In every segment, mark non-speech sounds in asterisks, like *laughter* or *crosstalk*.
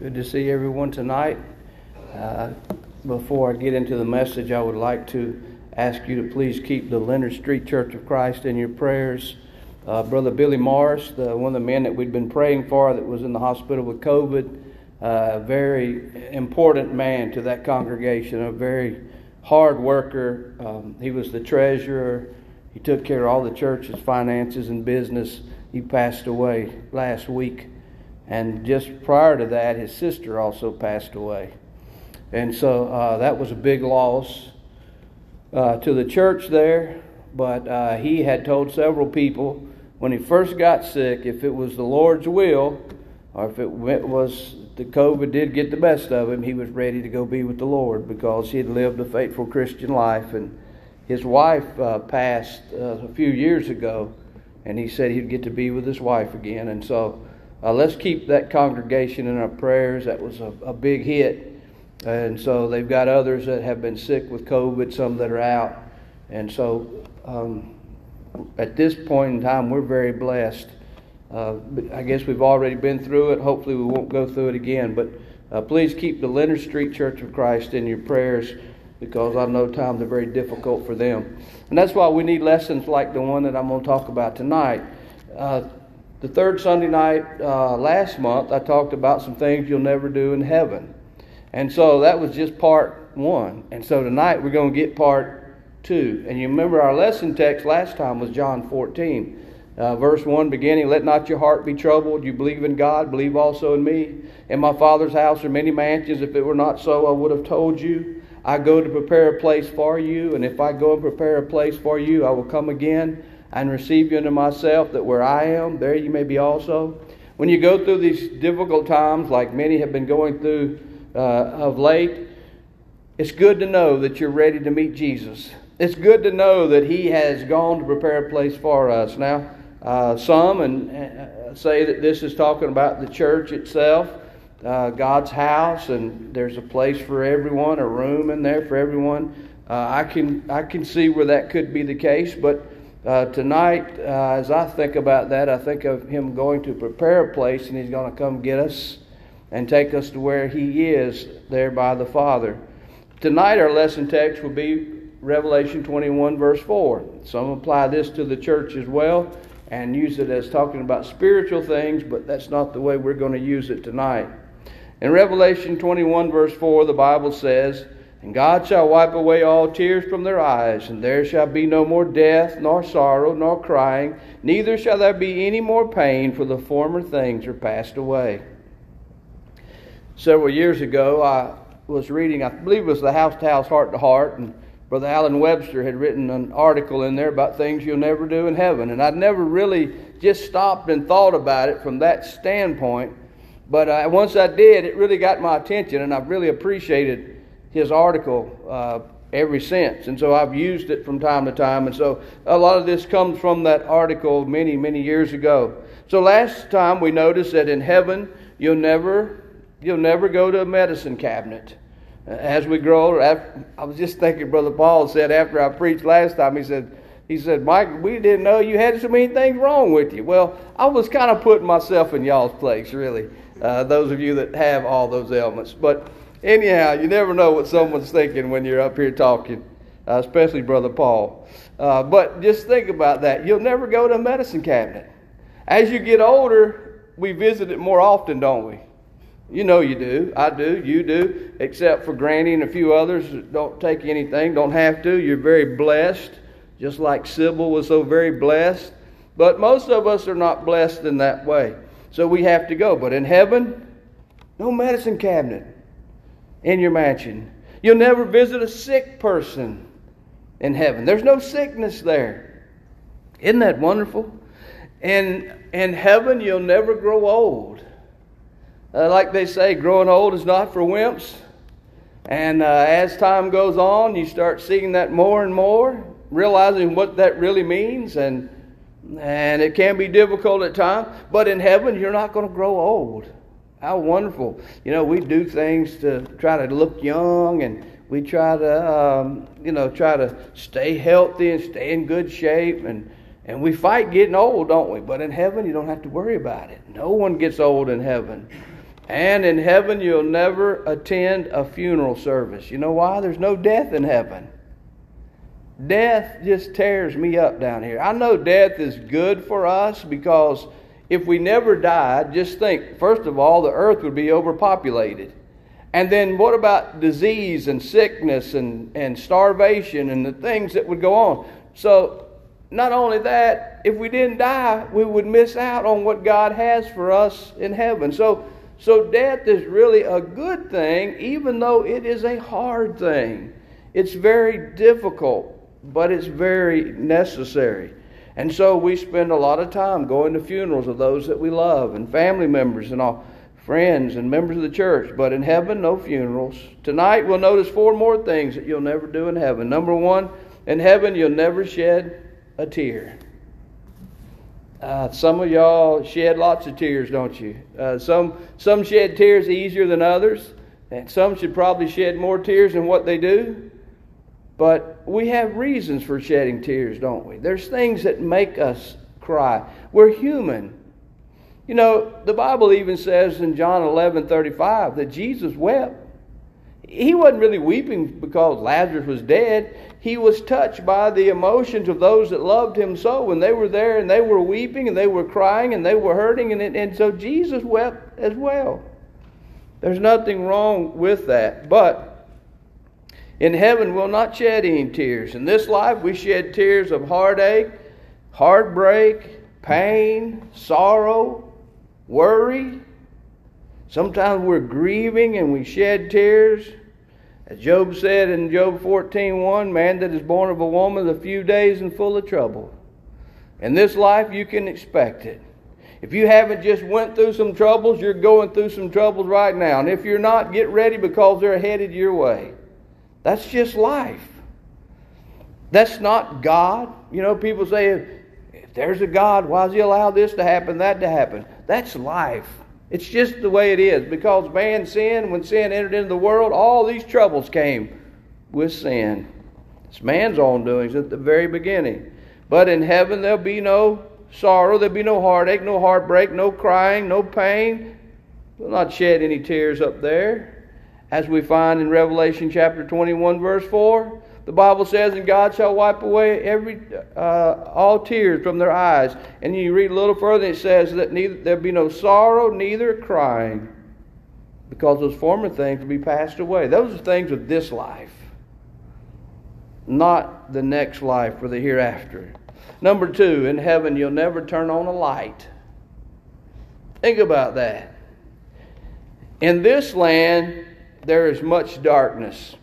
Good to see everyone tonight. Uh, before I get into the message, I would like to ask you to please keep the Leonard Street Church of Christ in your prayers. Uh, Brother Billy Morris, the, one of the men that we'd been praying for that was in the hospital with COVID, uh, very important man to that congregation, a very hard worker. Um, he was the treasurer. He took care of all the church's finances and business. He passed away last week. And just prior to that, his sister also passed away. And so uh, that was a big loss uh, to the church there. But uh, he had told several people when he first got sick if it was the Lord's will, or if it was the COVID did get the best of him, he was ready to go be with the Lord because he had lived a faithful Christian life. And his wife uh, passed uh, a few years ago, and he said he'd get to be with his wife again. And so uh, let's keep that congregation in our prayers. That was a, a big hit. And so they've got others that have been sick with COVID, some that are out. And so um, at this point in time, we're very blessed. Uh, I guess we've already been through it. Hopefully, we won't go through it again. But uh, please keep the Leonard Street Church of Christ in your prayers because I know times are very difficult for them. And that's why we need lessons like the one that I'm going to talk about tonight. Uh, the third Sunday night uh, last month, I talked about some things you'll never do in heaven. And so that was just part one. And so tonight we're going to get part two. And you remember our lesson text last time was John 14. Uh, verse 1 beginning, Let not your heart be troubled. You believe in God, believe also in me. In my Father's house are many mansions. If it were not so, I would have told you. I go to prepare a place for you. And if I go and prepare a place for you, I will come again and receive you unto myself, that where I am, there you may be also. When you go through these difficult times, like many have been going through uh, of late, it's good to know that you're ready to meet Jesus. It's good to know that He has gone to prepare a place for us. Now, uh, some and uh, say that this is talking about the church itself, uh, God's house, and there's a place for everyone, a room in there for everyone. Uh, I can I can see where that could be the case, but uh, tonight, uh, as I think about that, I think of Him going to prepare a place and He's going to come get us and take us to where He is there by the Father. Tonight, our lesson text will be Revelation 21, verse 4. Some apply this to the church as well and use it as talking about spiritual things, but that's not the way we're going to use it tonight. In Revelation 21, verse 4, the Bible says, and God shall wipe away all tears from their eyes, and there shall be no more death, nor sorrow, nor crying, neither shall there be any more pain, for the former things are passed away. Several years ago, I was reading, I believe it was the House to House, Heart to Heart, and Brother Allen Webster had written an article in there about things you'll never do in heaven. And I'd never really just stopped and thought about it from that standpoint. But uh, once I did, it really got my attention, and I've really appreciated his article uh, ever since. And so I've used it from time to time. And so a lot of this comes from that article many, many years ago. So last time we noticed that in heaven, you'll never, you'll never go to a medicine cabinet. As we grow older, I was just thinking, Brother Paul said after I preached last time, he said, he said, Mike, we didn't know you had so many things wrong with you. Well, I was kind of putting myself in y'all's place, really. Uh, those of you that have all those ailments. But anyhow, you never know what someone's thinking when you're up here talking, uh, especially Brother Paul. Uh, but just think about that. You'll never go to a medicine cabinet. As you get older, we visit it more often, don't we? You know you do. I do. You do. Except for Granny and a few others don't take anything, don't have to. You're very blessed, just like Sybil was so very blessed. But most of us are not blessed in that way. So we have to go. But in heaven, no medicine cabinet in your mansion. You'll never visit a sick person in heaven. There's no sickness there. Isn't that wonderful? And in heaven, you'll never grow old. Uh, like they say, growing old is not for wimps. And uh, as time goes on, you start seeing that more and more, realizing what that really means. And, and it can be difficult at times. But in heaven, you're not going to grow old. How wonderful. You know, we do things to try to look young and we try to, um, you know, try to stay healthy and stay in good shape. And, and we fight getting old, don't we? But in heaven, you don't have to worry about it. No one gets old in heaven. And in heaven, you'll never attend a funeral service. You know why? There's no death in heaven. Death just tears me up down here. I know death is good for us because if we never died, just think first of all, the earth would be overpopulated. And then what about disease and sickness and, and starvation and the things that would go on? So, not only that, if we didn't die, we would miss out on what God has for us in heaven. So, so death is really a good thing, even though it is a hard thing. It's very difficult, but it's very necessary. And so we spend a lot of time going to funerals of those that we love and family members and all friends and members of the church. But in heaven, no funerals. Tonight, we'll notice four more things that you'll never do in heaven. Number one, in heaven, you'll never shed a tear. Uh, some of y'all shed lots of tears, don't you? Uh, some some shed tears easier than others, and some should probably shed more tears than what they do. But we have reasons for shedding tears, don't we? There's things that make us cry. We're human. You know, the Bible even says in John 11 35 that Jesus wept. He wasn't really weeping because Lazarus was dead. He was touched by the emotions of those that loved him so when they were there and they were weeping and they were crying and they were hurting. And, and so Jesus wept as well. There's nothing wrong with that. But in heaven, we'll not shed any tears. In this life, we shed tears of heartache, heartbreak, pain, sorrow, worry. Sometimes we're grieving and we shed tears. As Job said in Job 14:1, man that is born of a woman is a few days and full of trouble. In this life you can expect it. If you haven't just went through some troubles, you're going through some troubles right now. And if you're not, get ready because they're headed your way. That's just life. That's not God. You know, people say, if there's a God, why does He allow this to happen, that to happen? That's life. It's just the way it is. Because man sinned, when sin entered into the world, all these troubles came with sin. It's man's own doings at the very beginning. But in heaven, there'll be no sorrow, there'll be no heartache, no heartbreak, no crying, no pain. We'll not shed any tears up there. As we find in Revelation chapter 21, verse 4, the Bible says, "And God shall wipe away every uh, all tears from their eyes." And you read a little further, it says that neither there be no sorrow, neither crying, because those former things will be passed away. Those are things of this life, not the next life or the hereafter. Number two, in heaven you'll never turn on a light. Think about that. In this land, there is much darkness.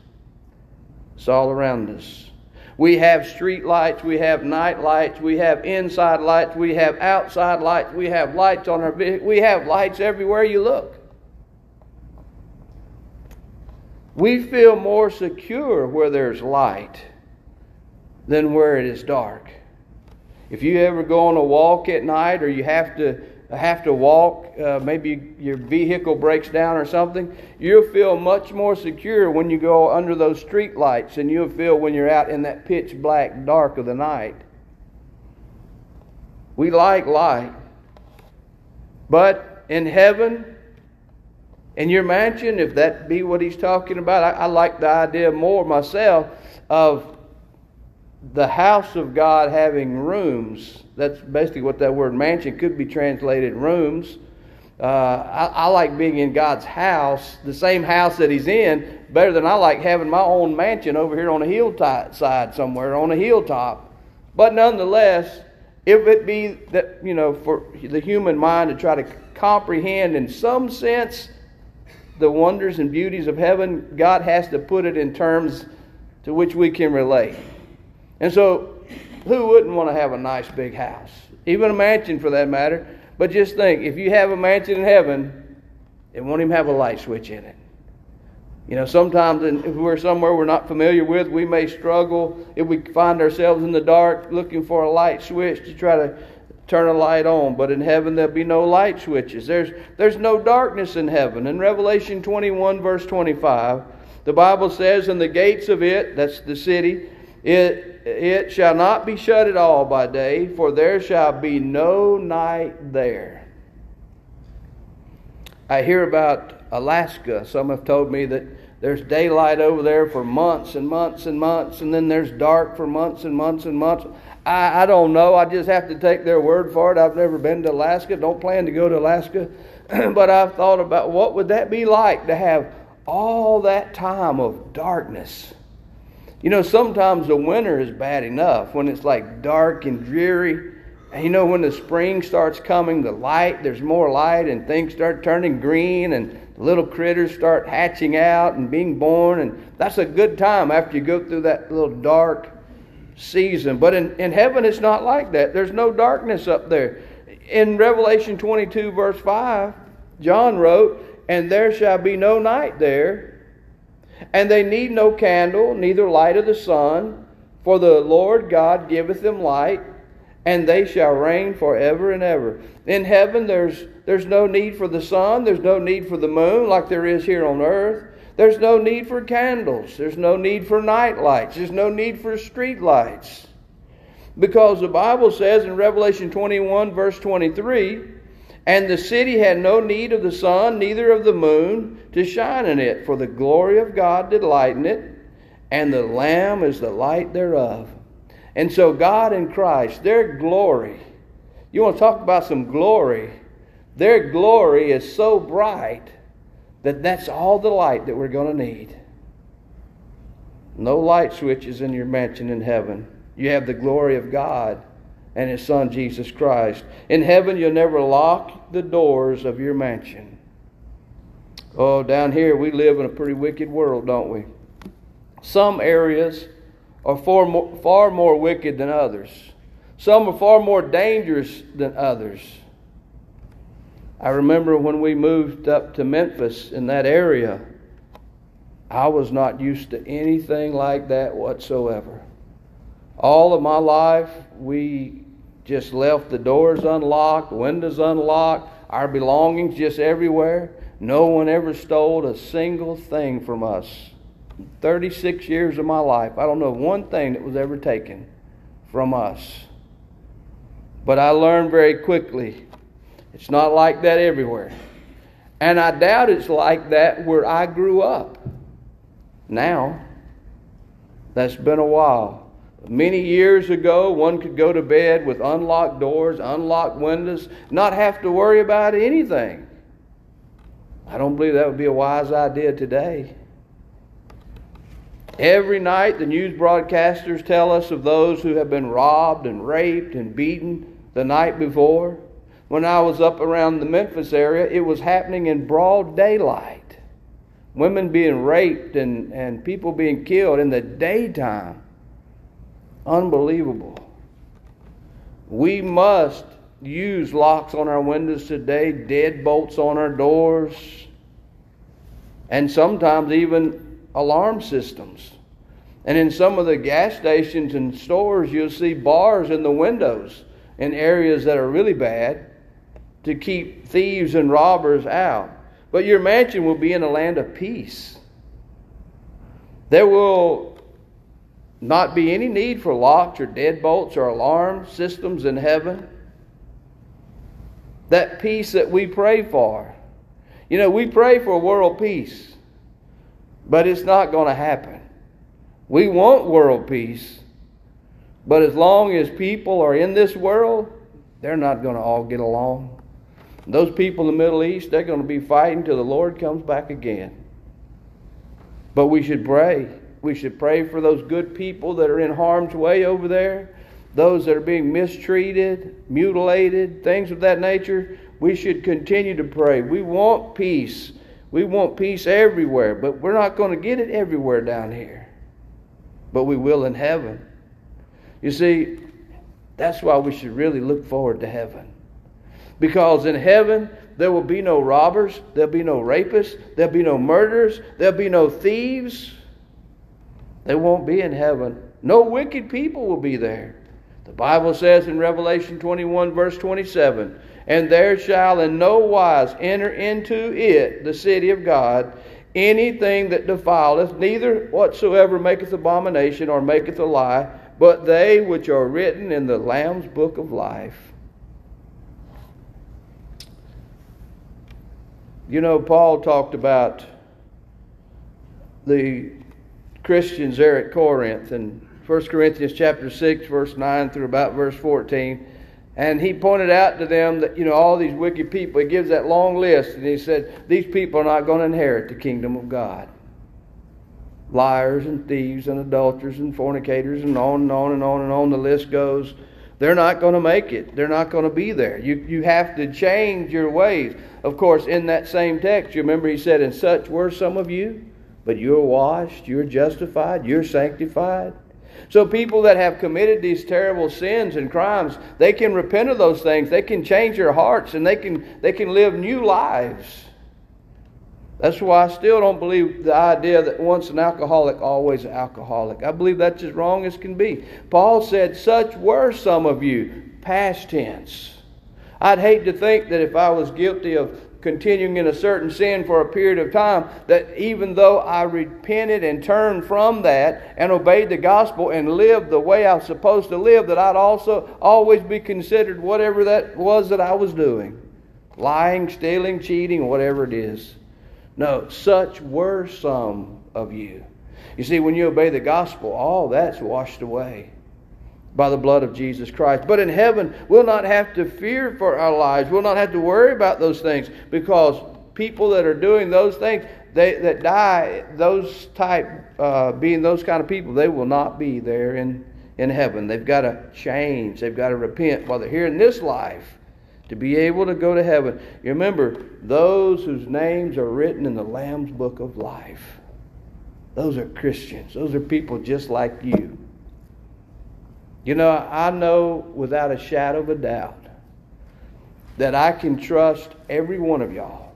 It's all around us. We have street lights, we have night lights, we have inside lights, we have outside lights, we have lights on our we have lights everywhere you look. We feel more secure where there's light than where it is dark. If you ever go on a walk at night or you have to have to walk, uh, maybe your vehicle breaks down or something, you'll feel much more secure when you go under those street lights than you'll feel when you're out in that pitch black dark of the night. We like light. But in heaven, in your mansion, if that be what he's talking about, I, I like the idea more myself of the house of God having rooms. That's basically what that word mansion could be translated rooms. Uh, I, I, like being in God's house, the same house that He's in, better than I like having my own mansion over here on a hillside somewhere, on a hilltop. But nonetheless, if it be that, you know, for the human mind to try to comprehend in some sense the wonders and beauties of heaven, God has to put it in terms to which we can relate. And so, who wouldn't want to have a nice big house? Even a mansion for that matter. But just think if you have a mansion in heaven, it won't even have a light switch in it. You know, sometimes if we're somewhere we're not familiar with, we may struggle if we find ourselves in the dark looking for a light switch to try to turn a light on. But in heaven, there'll be no light switches. There's, there's no darkness in heaven. In Revelation 21, verse 25, the Bible says, In the gates of it, that's the city, it it shall not be shut at all by day, for there shall be no night there. I hear about Alaska. Some have told me that there's daylight over there for months and months and months, and then there's dark for months and months and months. I, I don't know. I just have to take their word for it. I've never been to Alaska. Don't plan to go to Alaska. *clears throat* but I've thought about what would that be like to have all that time of darkness. You know, sometimes the winter is bad enough when it's like dark and dreary. And you know, when the spring starts coming, the light, there's more light, and things start turning green, and little critters start hatching out and being born. And that's a good time after you go through that little dark season. But in, in heaven, it's not like that. There's no darkness up there. In Revelation 22, verse 5, John wrote, And there shall be no night there, and they need no candle, neither light of the sun, for the Lord God giveth them light, and they shall reign forever and ever. In heaven, there's, there's no need for the sun, there's no need for the moon like there is here on earth. There's no need for candles. There's no need for night lights. There's no need for street lights. Because the Bible says in Revelation 21, verse 23, and the city had no need of the sun, neither of the moon, to shine in it, for the glory of God did lighten it, and the Lamb is the light thereof. And so, God and Christ, their glory, you want to talk about some glory, their glory is so bright that that's all the light that we're going to need. No light switches in your mansion in heaven. You have the glory of God and His Son, Jesus Christ. In heaven, you'll never lock the doors of your mansion. Oh, down here, we live in a pretty wicked world, don't we? Some areas are far more, far more wicked than others. Some are far more dangerous than others. I remember when we moved up to Memphis in that area, I was not used to anything like that whatsoever. All of my life, we just left the doors unlocked, windows unlocked, our belongings just everywhere. No one ever stole a single thing from us. 36 years of my life, I don't know one thing that was ever taken from us. But I learned very quickly it's not like that everywhere. And I doubt it's like that where I grew up. Now, that's been a while. Many years ago, one could go to bed with unlocked doors, unlocked windows, not have to worry about anything. I don't believe that would be a wise idea today. Every night, the news broadcasters tell us of those who have been robbed and raped and beaten the night before when I was up around the Memphis area, it was happening in broad daylight. Women being raped and, and people being killed in the daytime. Unbelievable. We must use locks on our windows today, deadbolts on our doors, and sometimes even alarm systems. And in some of the gas stations and stores, you'll see bars in the windows in areas that are really bad to keep thieves and robbers out. But your mansion will be in a land of peace. There will not be any need for locks or deadbolts or alarm systems in heaven. That peace that we pray for. You know, we pray for world peace, but it's not going to happen. We want world peace, but as long as people are in this world, they're not going to all get along. Those people in the Middle East, they're going to be fighting till the Lord comes back again. But we should pray. We should pray for those good people that are in harm's way over there, those that are being mistreated, mutilated, things of that nature. We should continue to pray. We want peace. We want peace everywhere, but we're not going to get it everywhere down here. But we will in heaven. You see, that's why we should really look forward to heaven. Because in heaven, there will be no robbers, there'll be no rapists, there'll be no murderers, there'll be no thieves. They won't be in heaven. No wicked people will be there. The Bible says in Revelation 21, verse 27, And there shall in no wise enter into it, the city of God, anything that defileth, neither whatsoever maketh abomination or maketh a lie, but they which are written in the Lamb's book of life. You know, Paul talked about the Christians there at Corinth in 1 Corinthians chapter 6, verse 9 through about verse 14. And he pointed out to them that, you know, all these wicked people, he gives that long list, and he said, These people are not going to inherit the kingdom of God. Liars and thieves and adulterers and fornicators and on and on and on and on the list goes. They're not going to make it. They're not going to be there. You, you have to change your ways. Of course, in that same text, you remember he said, And such were some of you, but you're washed, you're justified, you're sanctified. So people that have committed these terrible sins and crimes, they can repent of those things. They can change their hearts and they can they can live new lives. That's why I still don't believe the idea that once an alcoholic, always an alcoholic. I believe that's as wrong as can be. Paul said, Such were some of you, past tense. I'd hate to think that if I was guilty of continuing in a certain sin for a period of time, that even though I repented and turned from that and obeyed the gospel and lived the way I was supposed to live, that I'd also always be considered whatever that was that I was doing lying, stealing, cheating, whatever it is. No, such were some of you. You see, when you obey the gospel, all that's washed away by the blood of Jesus Christ. But in heaven, we'll not have to fear for our lives. We'll not have to worry about those things because people that are doing those things, they that die, those type uh, being those kind of people, they will not be there in in heaven. They've got to change. They've got to repent while they're here in this life to be able to go to heaven. You remember those whose names are written in the Lamb's book of life. Those are Christians. Those are people just like you. You know, I know without a shadow of a doubt that I can trust every one of y'all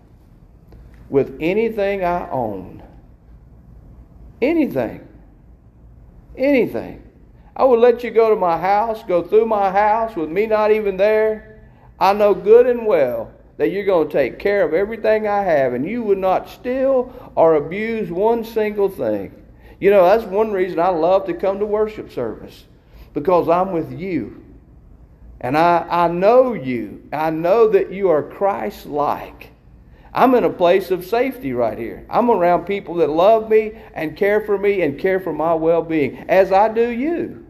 with anything I own. Anything. Anything. I would let you go to my house, go through my house with me not even there. I know good and well that you're going to take care of everything I have and you would not steal or abuse one single thing. You know, that's one reason I love to come to worship service because I'm with you. And I, I know you. I know that you are Christ like. I'm in a place of safety right here. I'm around people that love me and care for me and care for my well being, as I do you.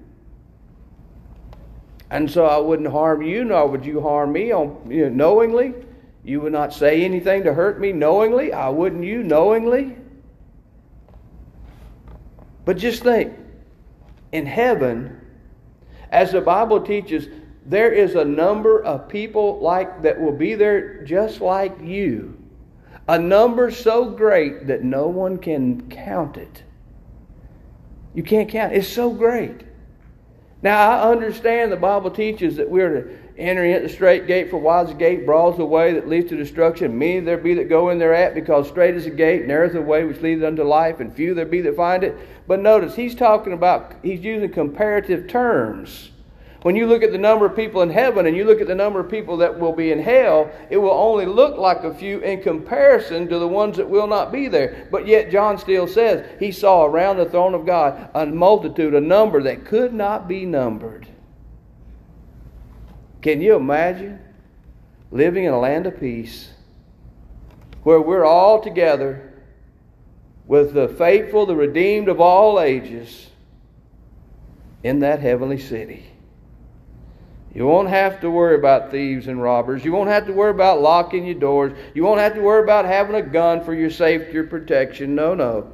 And so I wouldn't harm you, nor would you harm me on, you know, knowingly. You would not say anything to hurt me knowingly. I wouldn't you knowingly. But just think in heaven, as the Bible teaches, there is a number of people like that will be there just like you. A number so great that no one can count it. You can't count it. It's so great. Now I understand the Bible teaches that we're to enter into the strait gate, for wide is the gate, broad is the way that leads to destruction. Many there be that go in thereat, because strait is the gate, narrow is the way which leads unto life, and few there be that find it. But notice, he's talking about, he's using comparative terms. When you look at the number of people in heaven and you look at the number of people that will be in hell, it will only look like a few in comparison to the ones that will not be there. But yet, John still says he saw around the throne of God a multitude, a number that could not be numbered. Can you imagine living in a land of peace where we're all together with the faithful, the redeemed of all ages in that heavenly city? You won't have to worry about thieves and robbers. You won't have to worry about locking your doors. You won't have to worry about having a gun for your safety or protection. No, no.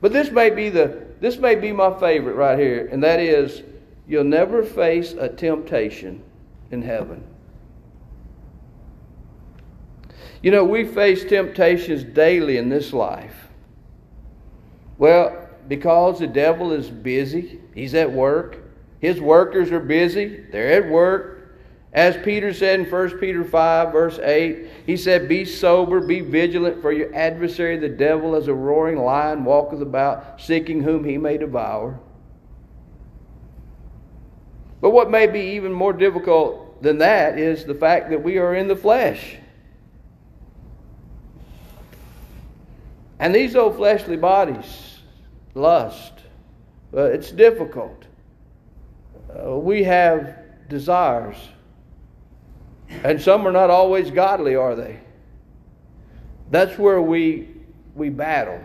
But this may be the this may be my favorite right here, and that is you'll never face a temptation in heaven. You know, we face temptations daily in this life. Well, because the devil is busy, he's at work. His workers are busy, they're at work. As Peter said in 1 Peter 5, verse 8, he said, Be sober, be vigilant, for your adversary, the devil, as a roaring lion, walketh about, seeking whom he may devour. But what may be even more difficult than that is the fact that we are in the flesh. And these old fleshly bodies, lust, uh, it's difficult. Uh, we have desires. And some are not always godly, are they? That's where we, we battle.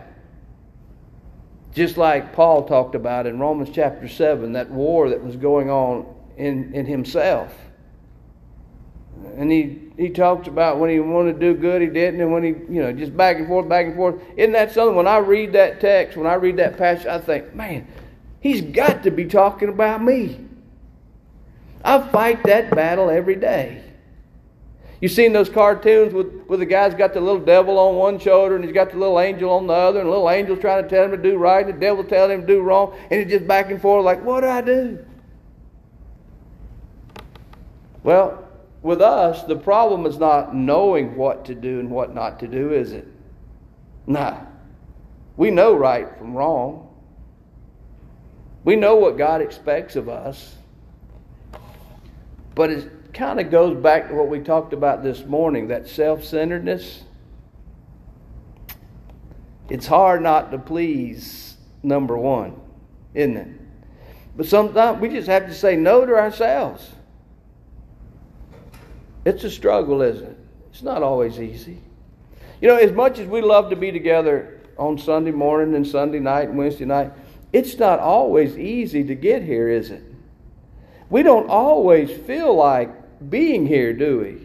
Just like Paul talked about in Romans chapter 7, that war that was going on in, in himself. And he, he talks about when he wanted to do good, he didn't, and when he, you know, just back and forth, back and forth. Isn't that something? When I read that text, when I read that passage, I think, man, he's got to be talking about me. I fight that battle every day. You seen those cartoons with, with the guy's got the little devil on one shoulder and he's got the little angel on the other, and the little angel's trying to tell him to do right, and the devil telling him to do wrong, and he's just back and forth like, what do I do? Well, with us, the problem is not knowing what to do and what not to do, is it? Nah. We know right from wrong. We know what God expects of us. But it's kind of goes back to what we talked about this morning that self centeredness. It's hard not to please number one, isn't it? But sometimes we just have to say no to ourselves. It's a struggle, isn't it? It's not always easy. You know, as much as we love to be together on Sunday morning and Sunday night and Wednesday night, it's not always easy to get here, is it? We don't always feel like being here, do we?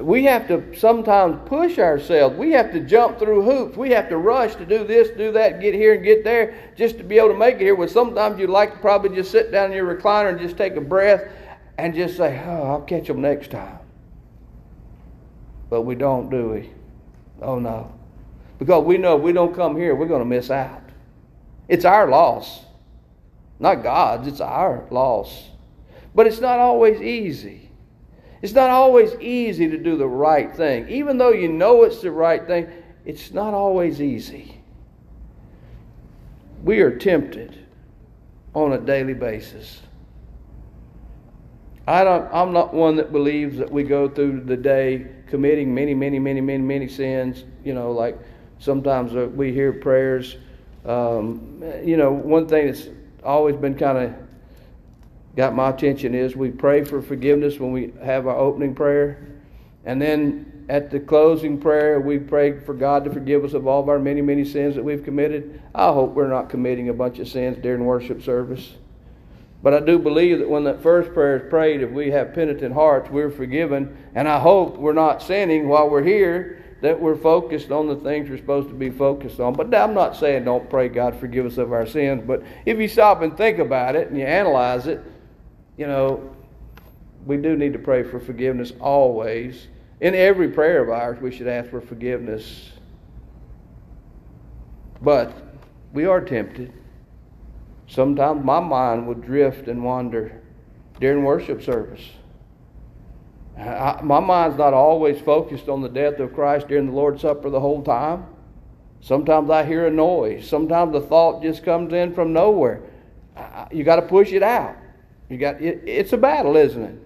We have to sometimes push ourselves. We have to jump through hoops. We have to rush to do this, do that, get here and get there just to be able to make it here. Well, sometimes you'd like to probably just sit down in your recliner and just take a breath and just say, Oh, I'll catch them next time. But we don't, do we? Oh, no. Because we know if we don't come here, we're going to miss out. It's our loss. Not God's, it's our loss. But it's not always easy. It's not always easy to do the right thing. Even though you know it's the right thing, it's not always easy. We are tempted on a daily basis. I don't, I'm not one that believes that we go through the day committing many, many, many, many, many sins. You know, like sometimes we hear prayers. Um, you know, one thing that's always been kind of got my attention is we pray for forgiveness when we have our opening prayer. And then at the closing prayer, we pray for God to forgive us of all of our many, many sins that we've committed. I hope we're not committing a bunch of sins during worship service. But I do believe that when that first prayer is prayed, if we have penitent hearts, we're forgiven. And I hope we're not sinning while we're here, that we're focused on the things we're supposed to be focused on. But I'm not saying don't pray, God, forgive us of our sins. But if you stop and think about it and you analyze it, you know, we do need to pray for forgiveness always. In every prayer of ours, we should ask for forgiveness. But we are tempted. Sometimes my mind would drift and wander during worship service. I, my mind's not always focused on the death of Christ during the Lord's Supper the whole time. Sometimes I hear a noise. Sometimes the thought just comes in from nowhere. You got to push it out. You got it, it's a battle, isn't it?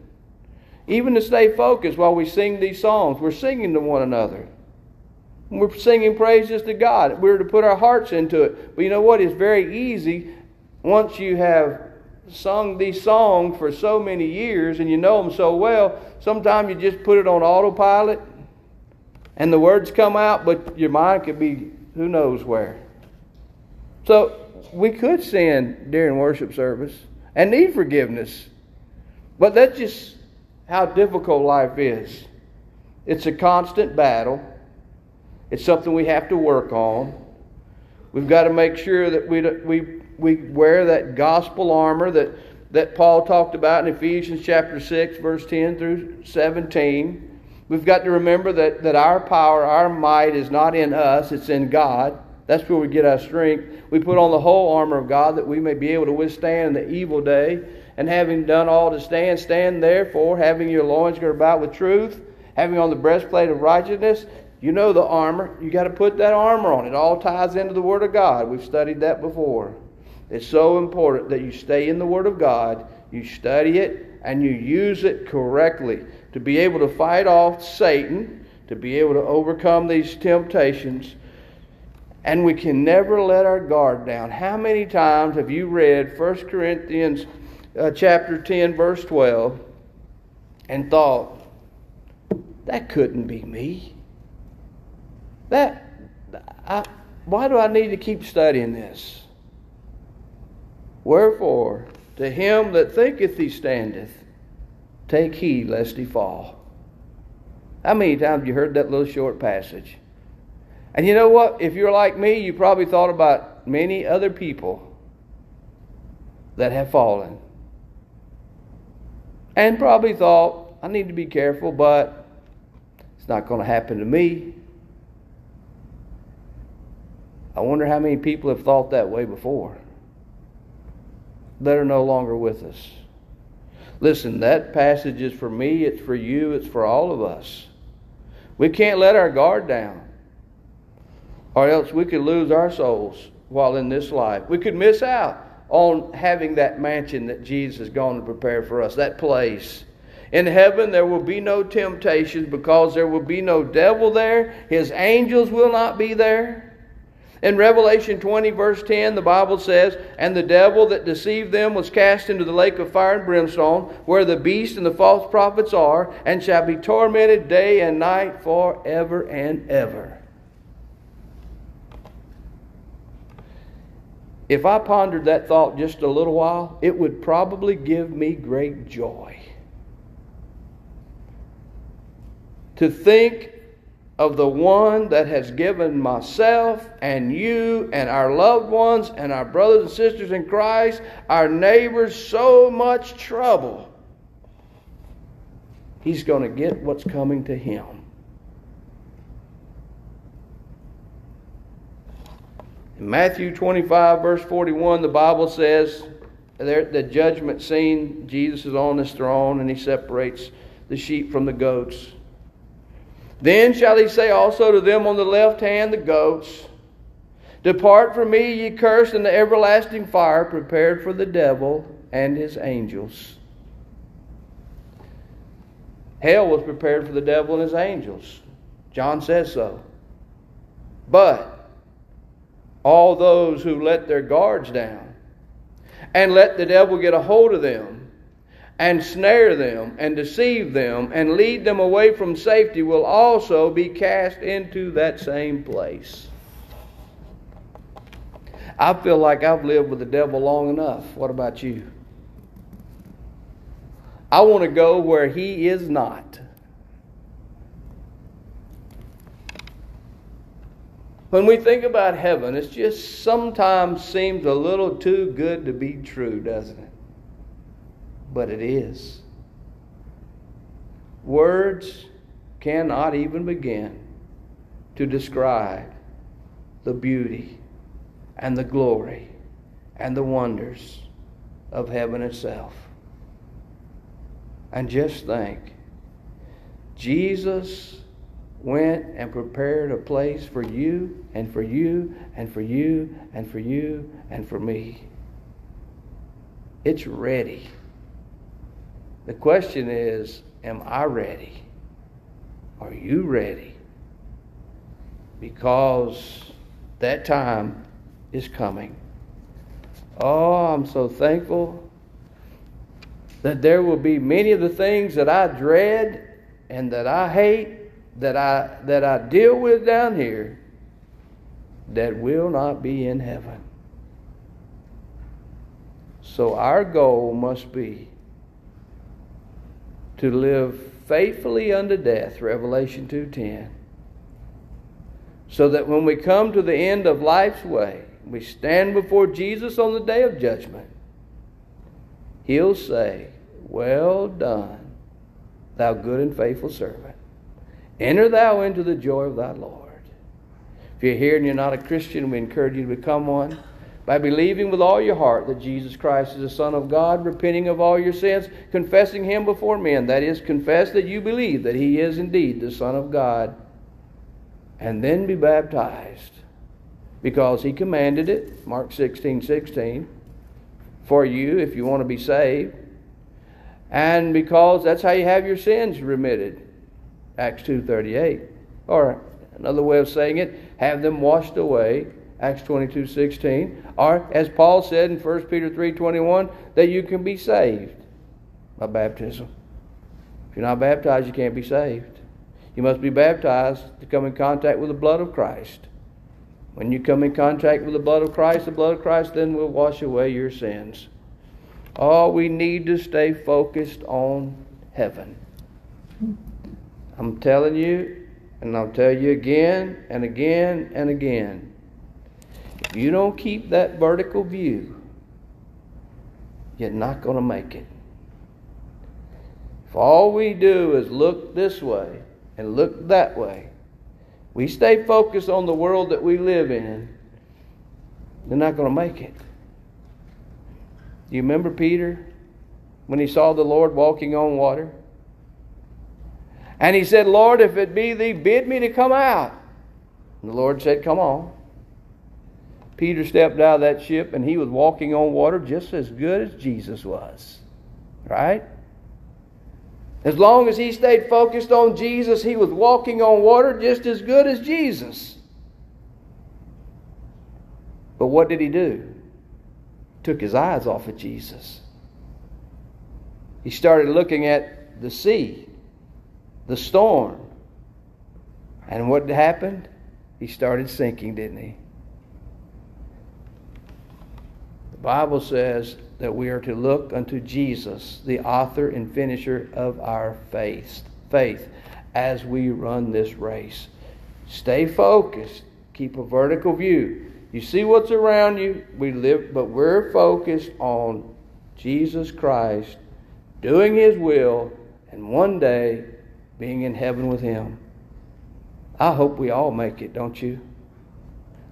Even to stay focused while we sing these songs, we're singing to one another. We're singing praises to God. We're to put our hearts into it. But you know what? It's very easy once you have sung these songs for so many years and you know them so well. Sometimes you just put it on autopilot and the words come out, but your mind could be who knows where. So we could sin during worship service and need forgiveness. But that's just how difficult life is. It's a constant battle. It's something we have to work on. We've got to make sure that we, we, we wear that gospel armor that, that Paul talked about in Ephesians chapter 6, verse 10 through 17. We've got to remember that, that our power, our might is not in us, it's in God. That's where we get our strength. We put on the whole armor of God that we may be able to withstand the evil day. And having done all to stand, stand therefore, having your loins girt about with truth, having on the breastplate of righteousness. You know the armor. You got to put that armor on. It all ties into the Word of God. We've studied that before. It's so important that you stay in the Word of God, you study it, and you use it correctly to be able to fight off Satan, to be able to overcome these temptations and we can never let our guard down. How many times have you read 1 Corinthians uh, chapter 10 verse 12 and thought that couldn't be me? That, I, why do I need to keep studying this? Wherefore, to him that thinketh he standeth, take heed lest he fall. How many times have you heard that little short passage? And you know what? If you're like me, you probably thought about many other people that have fallen. And probably thought, I need to be careful, but it's not going to happen to me. I wonder how many people have thought that way before that are no longer with us. Listen, that passage is for me, it's for you, it's for all of us. We can't let our guard down, or else we could lose our souls while in this life. We could miss out on having that mansion that Jesus is going to prepare for us, that place. In heaven, there will be no temptations because there will be no devil there. His angels will not be there. In Revelation 20, verse 10, the Bible says, And the devil that deceived them was cast into the lake of fire and brimstone, where the beast and the false prophets are, and shall be tormented day and night forever and ever. If I pondered that thought just a little while, it would probably give me great joy. To think of the one that has given myself and you and our loved ones and our brothers and sisters in Christ, our neighbors, so much trouble. He's going to get what's coming to him. In Matthew 25, verse 41, the Bible says, there the judgment scene, Jesus is on his throne and he separates the sheep from the goats. Then shall he say also to them on the left hand, the goats, Depart from me, ye cursed, in the everlasting fire prepared for the devil and his angels. Hell was prepared for the devil and his angels. John says so. But all those who let their guards down and let the devil get a hold of them and snare them and deceive them and lead them away from safety will also be cast into that same place. I feel like I've lived with the devil long enough. What about you? I want to go where he is not. When we think about heaven, it just sometimes seems a little too good to be true, doesn't it? but it is. Words cannot even begin to describe the beauty and the glory and the wonders of heaven itself. And just think Jesus went and prepared a place for you and for you and for you and for you and for me. It's ready. The question is, am I ready? Are you ready? Because that time is coming. Oh, I'm so thankful that there will be many of the things that I dread and that I hate that I that I deal with down here that will not be in heaven. So our goal must be to live faithfully unto death, Revelation 2:10. So that when we come to the end of life's way, we stand before Jesus on the day of judgment, he'll say, "Well done, thou good and faithful servant. Enter thou into the joy of thy Lord." If you're here and you're not a Christian, we encourage you to become one by believing with all your heart that Jesus Christ is the Son of God, repenting of all your sins, confessing Him before men. That is, confess that you believe that He is indeed the Son of God, and then be baptized because He commanded it, Mark 16 16, for you if you want to be saved, and because that's how you have your sins remitted, Acts 2.38. Or another way of saying it, have them washed away Acts 22.16. Or, as Paul said in 1 Peter 3.21, that you can be saved by baptism. If you're not baptized, you can't be saved. You must be baptized to come in contact with the blood of Christ. When you come in contact with the blood of Christ, the blood of Christ then will wash away your sins. Oh, we need to stay focused on heaven. I'm telling you, and I'll tell you again and again and again. If you don't keep that vertical view, you're not going to make it. If all we do is look this way and look that way, we stay focused on the world that we live in, they're not going to make it. Do you remember Peter when he saw the Lord walking on water? And he said, Lord, if it be thee, bid me to come out. And the Lord said, Come on. Peter stepped out of that ship and he was walking on water just as good as Jesus was. Right? As long as he stayed focused on Jesus, he was walking on water just as good as Jesus. But what did he do? Took his eyes off of Jesus. He started looking at the sea, the storm. And what happened? He started sinking, didn't he? The Bible says that we are to look unto Jesus, the author and finisher of our faith, faith as we run this race. Stay focused. Keep a vertical view. You see what's around you. We live, but we're focused on Jesus Christ doing his will and one day being in heaven with him. I hope we all make it, don't you?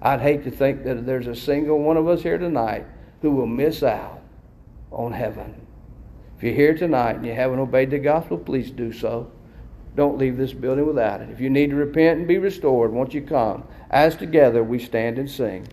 I'd hate to think that there's a single one of us here tonight who will miss out on heaven. If you're here tonight and you haven't obeyed the gospel, please do so. Don't leave this building without it. If you need to repent and be restored, won't you come? As together we stand and sing.